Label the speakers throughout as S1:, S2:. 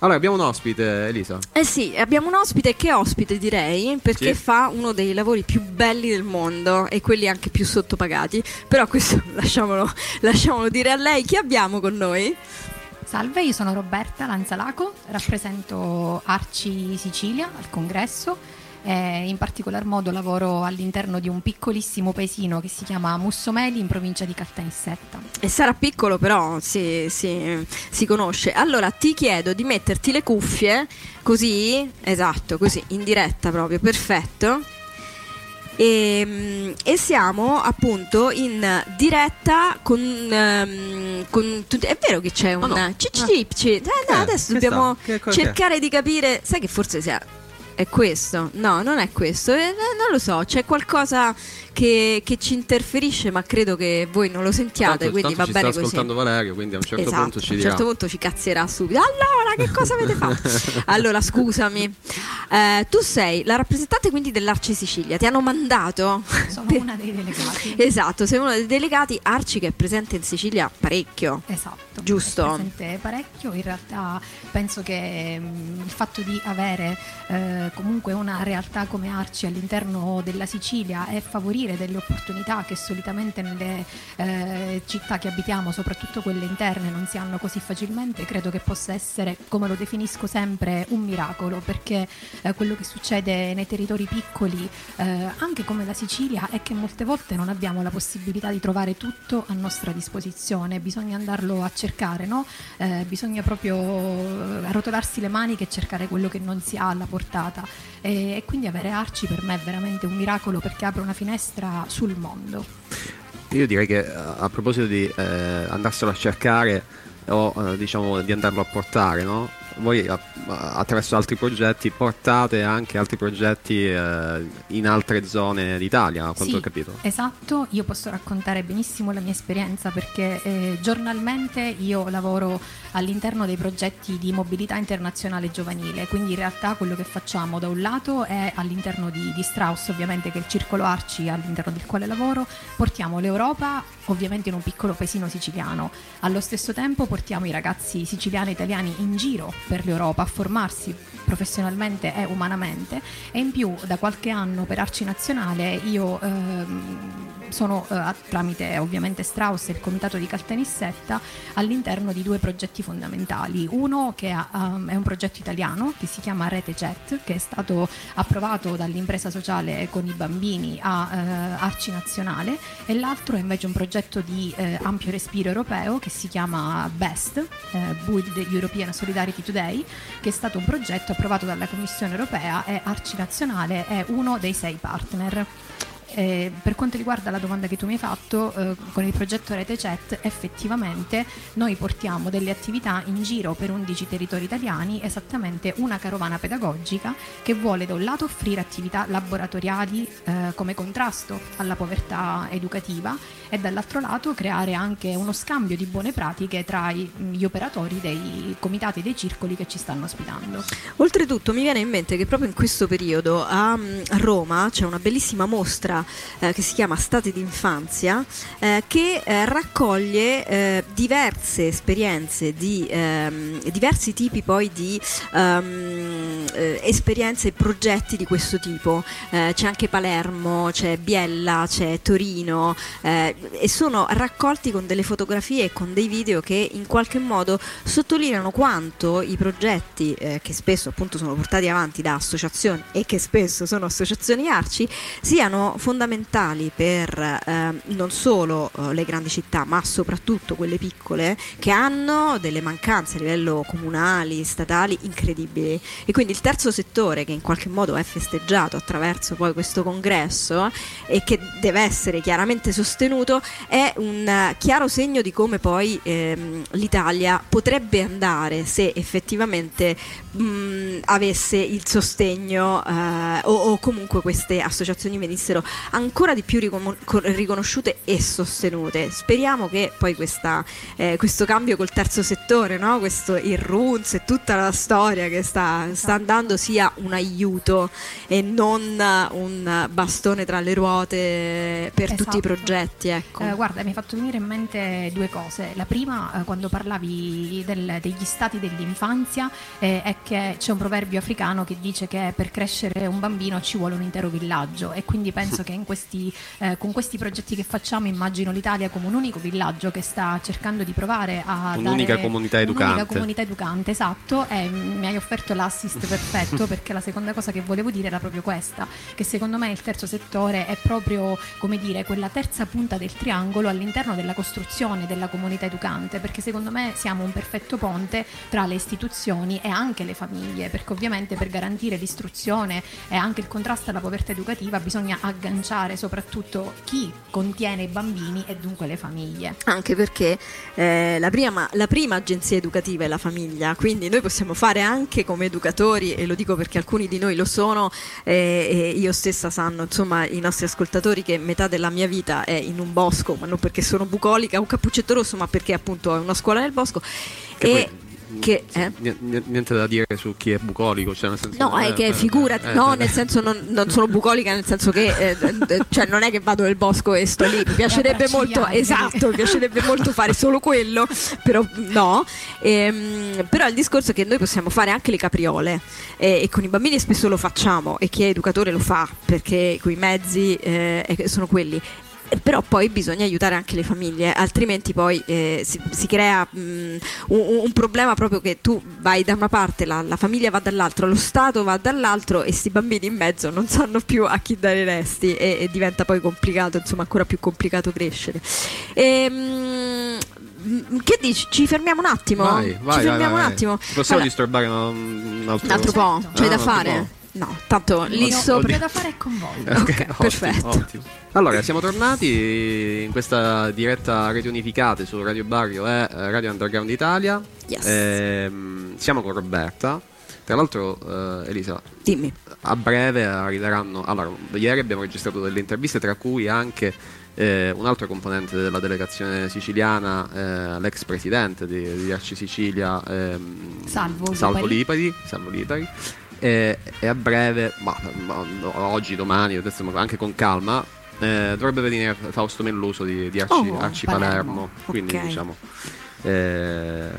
S1: Allora, abbiamo un ospite, Elisa.
S2: Eh sì, abbiamo un ospite che ospite direi, perché
S1: Sì.
S2: fa uno dei lavori più belli del mondo e quelli anche più sottopagati. Però questo lasciamolo, lasciamolo dire a lei. Chi abbiamo con noi?
S3: Salve, io sono Roberta Lanzalaco, rappresento Arci Sicilia al congresso e in particolar modo lavoro all'interno di un piccolissimo paesino che si chiama Mussomeli in provincia di Caltanissetta.
S2: E sarà piccolo, però si, si- si conosce. Allora ti chiedo di metterti le cuffie, così, esatto, così, in diretta proprio, perfetto. E, e siamo appunto in diretta con, ehm, con tutti- è vero che c'è un
S1: Ah, no.
S2: cicipci eh, no,
S1: Eh,
S2: adesso dobbiamo cercare di capire sai che forse sia è questo no non è questo Eh, non lo so c'è qualcosa che, che ci interferisce ma credo che voi non lo sentiate
S1: Tanto,
S2: quindi
S1: tanto
S2: va
S1: ci
S2: bene
S1: sta
S2: così
S1: ascoltando Valerio, quindi a un certo
S2: Esatto,
S1: punto ci
S2: a un
S1: dirà.
S2: certo punto ci cazzierà subito. Allora, che cosa avete fatto? allora, scusami, Eh, tu sei la rappresentante quindi dell'Arci Sicilia, ti hanno mandato?
S3: Sono
S2: Per-
S3: una dei delegati.
S2: Esatto, sei uno dei delegati Arci che è presente in Sicilia parecchio.
S3: Esatto,
S2: Giusto.
S3: è presente parecchio. In realtà penso che mm, il fatto di avere eh, comunque una realtà come Arci all'interno della Sicilia e favorire delle opportunità che solitamente nelle eh, città che abitiamo, soprattutto quelle interne, non si hanno così facilmente, credo che possa essere, come lo definisco sempre, un miracolo, perché eh, quello che succede nei territori piccoli, eh, anche come la Sicilia, è che molte volte non abbiamo la possibilità di trovare tutto a nostra disposizione, bisogna andarlo a cercare, no? Eh, bisogna proprio eh, arrotolarsi le maniche e cercare quello che non si ha alla portata. E, e quindi avere Arci per me è veramente un miracolo perché apre una finestra sul mondo.
S1: Io direi che eh, a proposito di eh, andarselo a cercare o eh, diciamo di andarlo a portare, no? Voi attraverso altri progetti portate anche altri progetti eh, in altre zone d'Italia, a quanto
S3: Sì,
S1: ho capito.
S3: Esatto, io posso raccontare benissimo la mia esperienza perché eh, giornalmente io lavoro all'interno dei progetti di mobilità internazionale giovanile, quindi in realtà quello che facciamo da un lato è all'interno di, di Strauss, ovviamente che è il circolo Arci all'interno del quale lavoro, portiamo l'Europa ovviamente in un piccolo paesino siciliano, allo stesso tempo portiamo i ragazzi siciliani e italiani in giro per l'Europa a formarsi professionalmente e umanamente. E in più da qualche anno per Arci Nazionale io ehm, sono eh, tramite ovviamente Strauss e il comitato di Caltanissetta all'interno di due progetti fondamentali. Uno che ha- um, è un progetto italiano che si chiama Rete Jet, che è stato approvato dall'impresa sociale con i bambini a eh, Arci Nazionale e l'altro è invece un progetto di eh, ampio respiro europeo che si chiama BEST, eh, Build European Solidarity Today, che è stato un progetto approvato dalla Commissione europea e Arci Nazionale è uno dei sei partner. Eh, per quanto riguarda la domanda che tu mi hai fatto, eh, con il progetto Rete Chat effettivamente noi portiamo delle attività in giro per 11 territori italiani, esattamente una carovana pedagogica che vuole da un lato offrire attività laboratoriali eh, come contrasto alla povertà educativa e dall'altro lato creare anche uno scambio di buone pratiche tra gli operatori dei comitati e dei circoli che ci stanno ospitando.
S2: Oltretutto mi viene in mente che proprio in questo periodo a Roma c'è una bellissima mostra eh, che si chiama Stati d'infanzia eh, che eh, raccoglie eh, diverse esperienze di ehm, diversi tipi poi di eh, esperienze e progetti di questo tipo. Eh, c'è anche Palermo, c'è Biella, c'è Torino e sono raccolti con delle fotografie e con dei video che in qualche modo sottolineano quanto i progetti che spesso appunto sono portati avanti da associazioni e che spesso sono associazioni arci siano fondamentali per ehm, non solo eh, le grandi città ma soprattutto quelle piccole che hanno delle mancanze a livello comunali, statali incredibili. E quindi il terzo settore che in qualche modo è festeggiato attraverso poi questo congresso e che deve essere chiaramente sostenuto è un eh, chiaro segno di come poi ehm, l'Italia potrebbe andare se effettivamente mh, avesse il sostegno eh, o, o comunque queste associazioni venissero ancora di più ricom- riconosciute e sostenute. Speriamo che poi questa, eh, questo cambio col terzo settore, no? questo, il RUNS e tutta la storia che sta, sta esatto. andando sia un aiuto e non un bastone tra le ruote per esatto. tutti i esatto. progetti. Ecco.
S3: Eh, guarda, mi hai fatto venire in mente due cose. La prima, eh, quando parlavi del, degli stati dell'infanzia, eh, è che c'è un proverbio africano che dice che per crescere un bambino ci vuole un intero villaggio e quindi penso che questi, eh, con questi progetti che facciamo immagino l'Italia come un unico villaggio che sta cercando di provare a
S1: un'unica
S3: dare
S1: comunità educante.
S3: Un'unica comunità educante, esatto, e mi hai offerto l'assist perfetto perché la seconda cosa che volevo dire era proprio questa, che secondo me il terzo settore è proprio, come dire, quella terza punta del triangolo all'interno della costruzione della comunità educante, perché secondo me siamo un perfetto ponte tra le istituzioni e anche le famiglie, perché ovviamente per garantire l'istruzione e anche il contrasto alla povertà educativa bisogna agganciare soprattutto chi contiene i bambini e dunque le famiglie.
S2: Anche perché eh, la, prima, la prima agenzia educativa è la famiglia, quindi noi possiamo fare anche come educatori, e lo dico perché alcuni di noi lo sono, eh, e io stessa sanno, insomma, i nostri ascoltatori che metà della mia vita è in un bosco, ma non perché sono bucolica, un cappuccetto rosso, ma perché appunto è una scuola nel bosco.
S1: Che e poi che, eh? Niente da dire su chi è bucolico. Cioè nel senso
S2: no, è che figurati, eh, no, nel senso non, non, sono bucolica, nel senso che eh, eh, cioè non è che vado nel bosco e sto lì. Mi piacerebbe molto, esatto, mi piacerebbe molto fare solo quello, però no. Ehm, però il discorso è che noi possiamo fare anche le capriole e, e con i bambini spesso lo facciamo e chi è educatore lo fa perché quei mezzi eh, sono quelli però poi bisogna aiutare anche le famiglie, altrimenti poi eh, si, si, crea mh, un, un, problema proprio che tu vai da una parte, la, la, famiglia va dall'altra, lo Stato va dall'altro e questi bambini in mezzo non sanno più a chi dare i resti e, e diventa poi complicato, insomma ancora più complicato crescere. E, mh, che dici? Ci fermiamo un attimo?
S1: Vai, vai,
S2: Ci fermiamo
S1: vai,
S2: un attimo.
S1: Possiamo allora, disturbare un altro,
S2: un altro po'? C'è ah, da fare? No, tanto lì
S3: no,
S2: sopra.
S3: Da fare con voi.
S2: Ok, okay perfetto.
S1: Ottimo. Allora, siamo tornati in questa diretta rete unificate su Radio Barrio e eh, Radio Underground Italia.
S2: Yes.
S1: Ehm, siamo con Roberta. Tra l'altro, eh, Elisa,
S2: dimmi.
S1: A breve arriveranno. Allora, ieri abbiamo registrato delle interviste, tra cui anche eh, un altro componente della delegazione siciliana, eh, l'ex presidente di, di Arci Sicilia, ehm,
S3: Salvo,
S1: Salvo Lipari. Lipari Salvo Lipari e, e a breve, ma, ma, oggi, domani, adesso anche con calma, eh, dovrebbe venire Fausto Melluso di, di Arci, oh, Arci Palermo, Palermo. quindi okay. diciamo eh,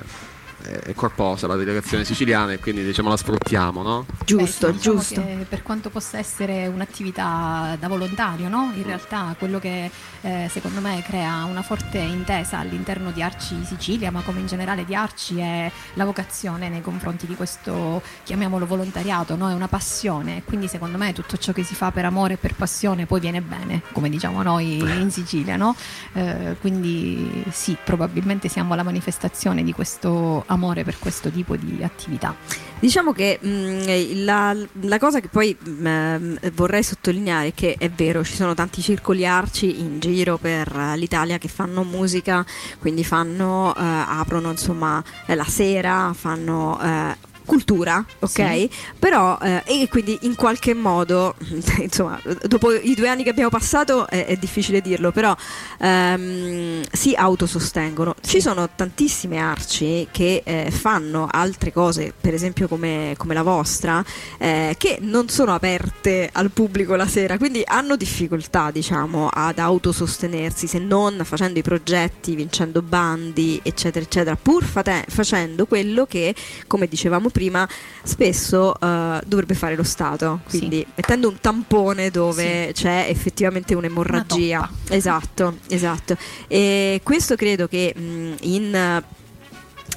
S1: è corposa la delegazione siciliana e quindi diciamo la sfruttiamo, no?
S2: Giusto,
S3: Beh, diciamo
S2: giusto.
S3: per quanto possa essere un'attività da volontario, no? In realtà quello che eh, secondo me crea una forte intesa all'interno di Arci Sicilia, ma come in generale di Arci è la vocazione nei confronti di questo, chiamiamolo volontariato, no? È una passione, quindi secondo me tutto ciò che si fa per amore e per passione poi viene bene, come diciamo noi in Sicilia, no? Eh, quindi sì, probabilmente siamo la manifestazione di questo amore per questo tipo di attività.
S2: Diciamo che mh, mm, la, la, cosa che poi mh, mm, vorrei sottolineare è che è vero, ci sono tanti circoli arci in giro per l'Italia che fanno musica, quindi fanno, eh, aprono insomma la sera, fanno eh, cultura, ok? Sì. Però, eh, e quindi in qualche modo, insomma, dopo i due anni che abbiamo passato è, è difficile dirlo, però ehm, si autosostengono. Sì. Ci sono tantissime arci che eh, fanno altre cose, per esempio come, come la vostra, eh, che non sono aperte al pubblico la sera, quindi hanno difficoltà, diciamo, ad autosostenersi, se non facendo i progetti, vincendo bandi, eccetera, eccetera, pur fate- facendo quello che, come dicevamo prima, prima, spesso uh, dovrebbe fare lo Stato, quindi sì. mettendo un tampone dove sì. c'è effettivamente un'emorragia. Esatto, esatto. E questo credo che mh, in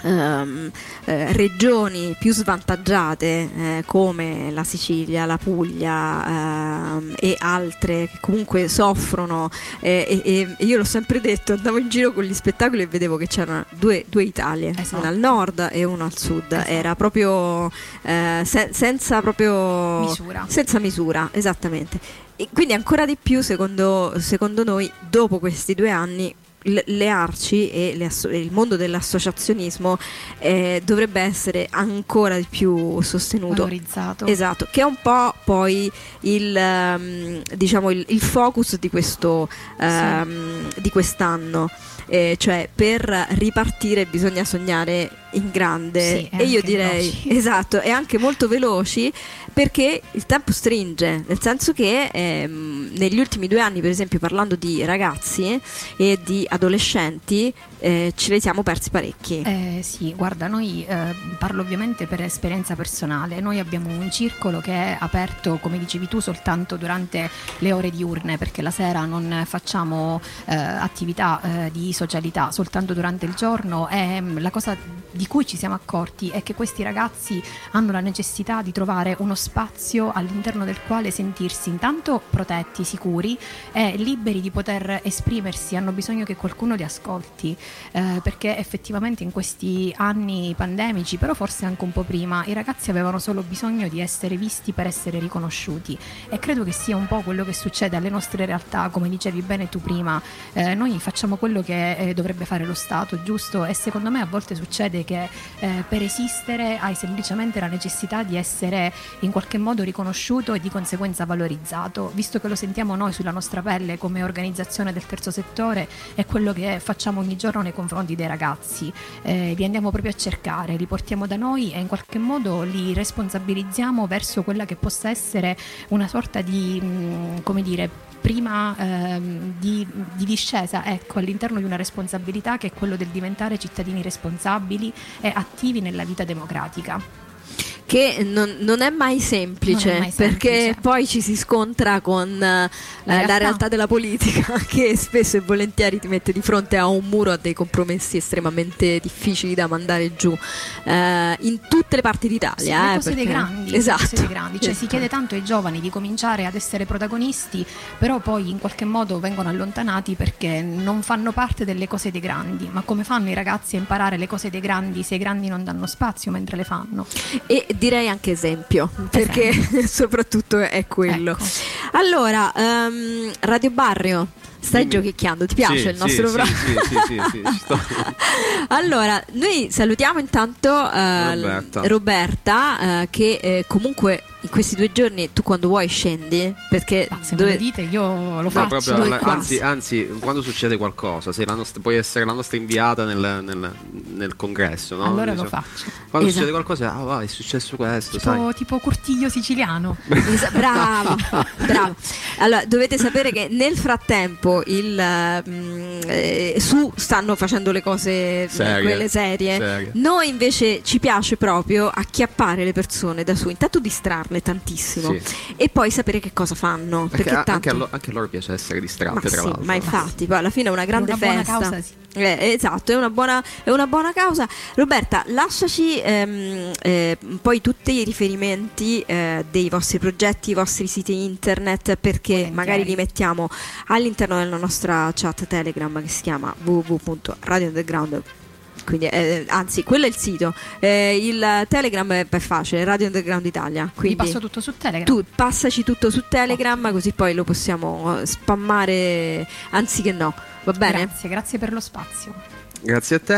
S2: ehm, eh, regioni più svantaggiate eh, come la Sicilia, la Puglia ehm, e altre che comunque soffrono eh, e, e, io l'ho sempre detto, andavo in giro con gli spettacoli e vedevo che c'erano due, due Italie, esatto. una al nord e una al sud, esatto. era proprio eh, se, senza proprio
S3: misura.
S2: Senza misura, esattamente. E quindi ancora di più secondo, secondo noi dopo questi due anni le, arci e le asso- il mondo dell'associazionismo eh, dovrebbe essere ancora di più sostenuto.
S3: Valorizzato.
S2: Esatto, che è un po' poi il, ehm, diciamo il, il focus di, questo, ehm, di quest'anno. Eh, cioè per ripartire bisogna sognare in grande
S3: Sì, e
S2: io direi
S3: veloci.
S2: esatto e anche molto veloci perché il tempo stringe nel senso che ehm, negli ultimi due anni per esempio parlando di ragazzi e di adolescenti eh, ce ne siamo persi parecchi
S3: Eh, sì, guarda, noi eh, parlo ovviamente per esperienza personale. Noi abbiamo un circolo che è aperto, come dicevi tu, soltanto durante le ore diurne, perché la sera non facciamo eh, attività eh, di socialità, soltanto durante il giorno. E mm, la cosa di cui ci siamo accorti è che questi ragazzi hanno la necessità di trovare uno spazio all'interno del quale sentirsi intanto protetti, sicuri e liberi di poter esprimersi. Hanno bisogno che qualcuno li ascolti eh, perché effettivamente in questi anni pandemici, però forse anche un po' prima, i ragazzi avevano solo bisogno di essere visti per essere riconosciuti. E credo che sia un po' quello che succede alle nostre realtà, come dicevi bene tu prima, Eh, noi facciamo quello che eh, dovrebbe fare lo Stato, giusto? E secondo me a volte succede che eh, per esistere hai semplicemente la necessità di essere in qualche modo riconosciuto e di conseguenza valorizzato, visto che lo sentiamo noi sulla nostra pelle come organizzazione del terzo settore è quello che facciamo ogni giorno nei confronti dei ragazzi, Eh, li andiamo proprio a cercare, li portiamo da noi e in qualche modo li responsabilizziamo verso quella che possa essere una sorta di, mh, come dire, prima ehm, di, di discesa ecco, all'interno di una responsabilità che è quello del diventare cittadini responsabili e attivi nella vita democratica.
S2: Che non, non è mai semplice,
S3: è mai
S2: perché
S3: semplice.
S2: poi ci si scontra con eh, la,
S3: realtà.
S2: realtà della politica che spesso e volentieri ti mette di fronte a un muro a dei compromessi estremamente difficili da mandare giù eh, in tutte le parti
S3: Sì,
S2: d'Italia.
S3: le
S2: eh,
S3: dei
S2: perché-
S3: grandi,
S2: esatto.
S3: dei grandi. Cioè, si
S2: Esatto.
S3: chiede tanto ai giovani di cominciare ad essere protagonisti, però poi in qualche modo vengono allontanati perché non fanno parte delle cose dei grandi. Ma come fanno i ragazzi a imparare le cose dei grandi se i grandi non danno spazio mentre le fanno?
S2: E direi anche esempio, perché soprattutto è quello.
S3: Ecco.
S2: Allora, ehm, Radio Barrio, stai
S1: Dimmi.
S2: giochicchiando, ti piace
S1: Sì,
S2: il nostro
S1: sì,
S2: programma?
S1: sì, sì, sì, sì, sto.
S2: Allora, noi salutiamo intanto eh,
S1: Roberta.
S2: Roberta, eh, che eh, comunque in questi due giorni tu quando vuoi scendi, perché
S3: Ma se me
S2: dove-
S3: lo dite io lo
S1: No,
S3: faccio.
S1: proprio,
S2: qua.
S1: anzi, anzi, quando succede qualcosa, sei la nostra- puoi essere la nostra inviata nel, nel- nel congresso, no?
S3: Allora lo
S1: Diciamo,
S3: faccio.
S1: Quando
S2: Esatto.
S1: succede qualcosa, ah, va, è successo questo, sai.
S3: Tipo, tipo Curtiglio siciliano.
S2: Esa- bravo, bravo. Allora, dovete sapere che nel frattempo il, eh, mh, eh, su stanno facendo le cose eh,
S1: Serie.
S2: quelle serie.
S1: Serie.
S2: Noi invece ci piace proprio acchiappare le persone da su, intanto distrarle tantissimo
S1: Sì.
S2: e poi sapere che cosa fanno.
S1: Perché,
S2: Perché,
S1: a-
S2: tanto...
S1: anche, a lo- anche a loro piace essere
S2: Ma,
S1: distratte, tra
S2: sì,
S1: l'altro.
S2: ma infatti, poi alla fine è una grande
S3: Per una buona
S2: festa.
S3: causa, sì.
S2: Eh, esatto, è una, buona, è una buona causa. Roberta, lasciaci ehm, eh, poi tutti i riferimenti eh, dei vostri progetti, i vostri siti internet, perché
S3: Volentieri.
S2: magari li mettiamo all'interno della nostra chat Telegram che si chiama www.radiounderground. Quindi, eh, anzi, quello è il sito. Eh, il Telegram è è facile, Radio Underground Italia. Quindi
S3: passo tutto su Telegram.
S2: tu passaci tutto su Telegram, così poi lo possiamo eh, spammare anziché no. Va bene?
S3: Grazie, grazie per lo spazio.
S1: Grazie a te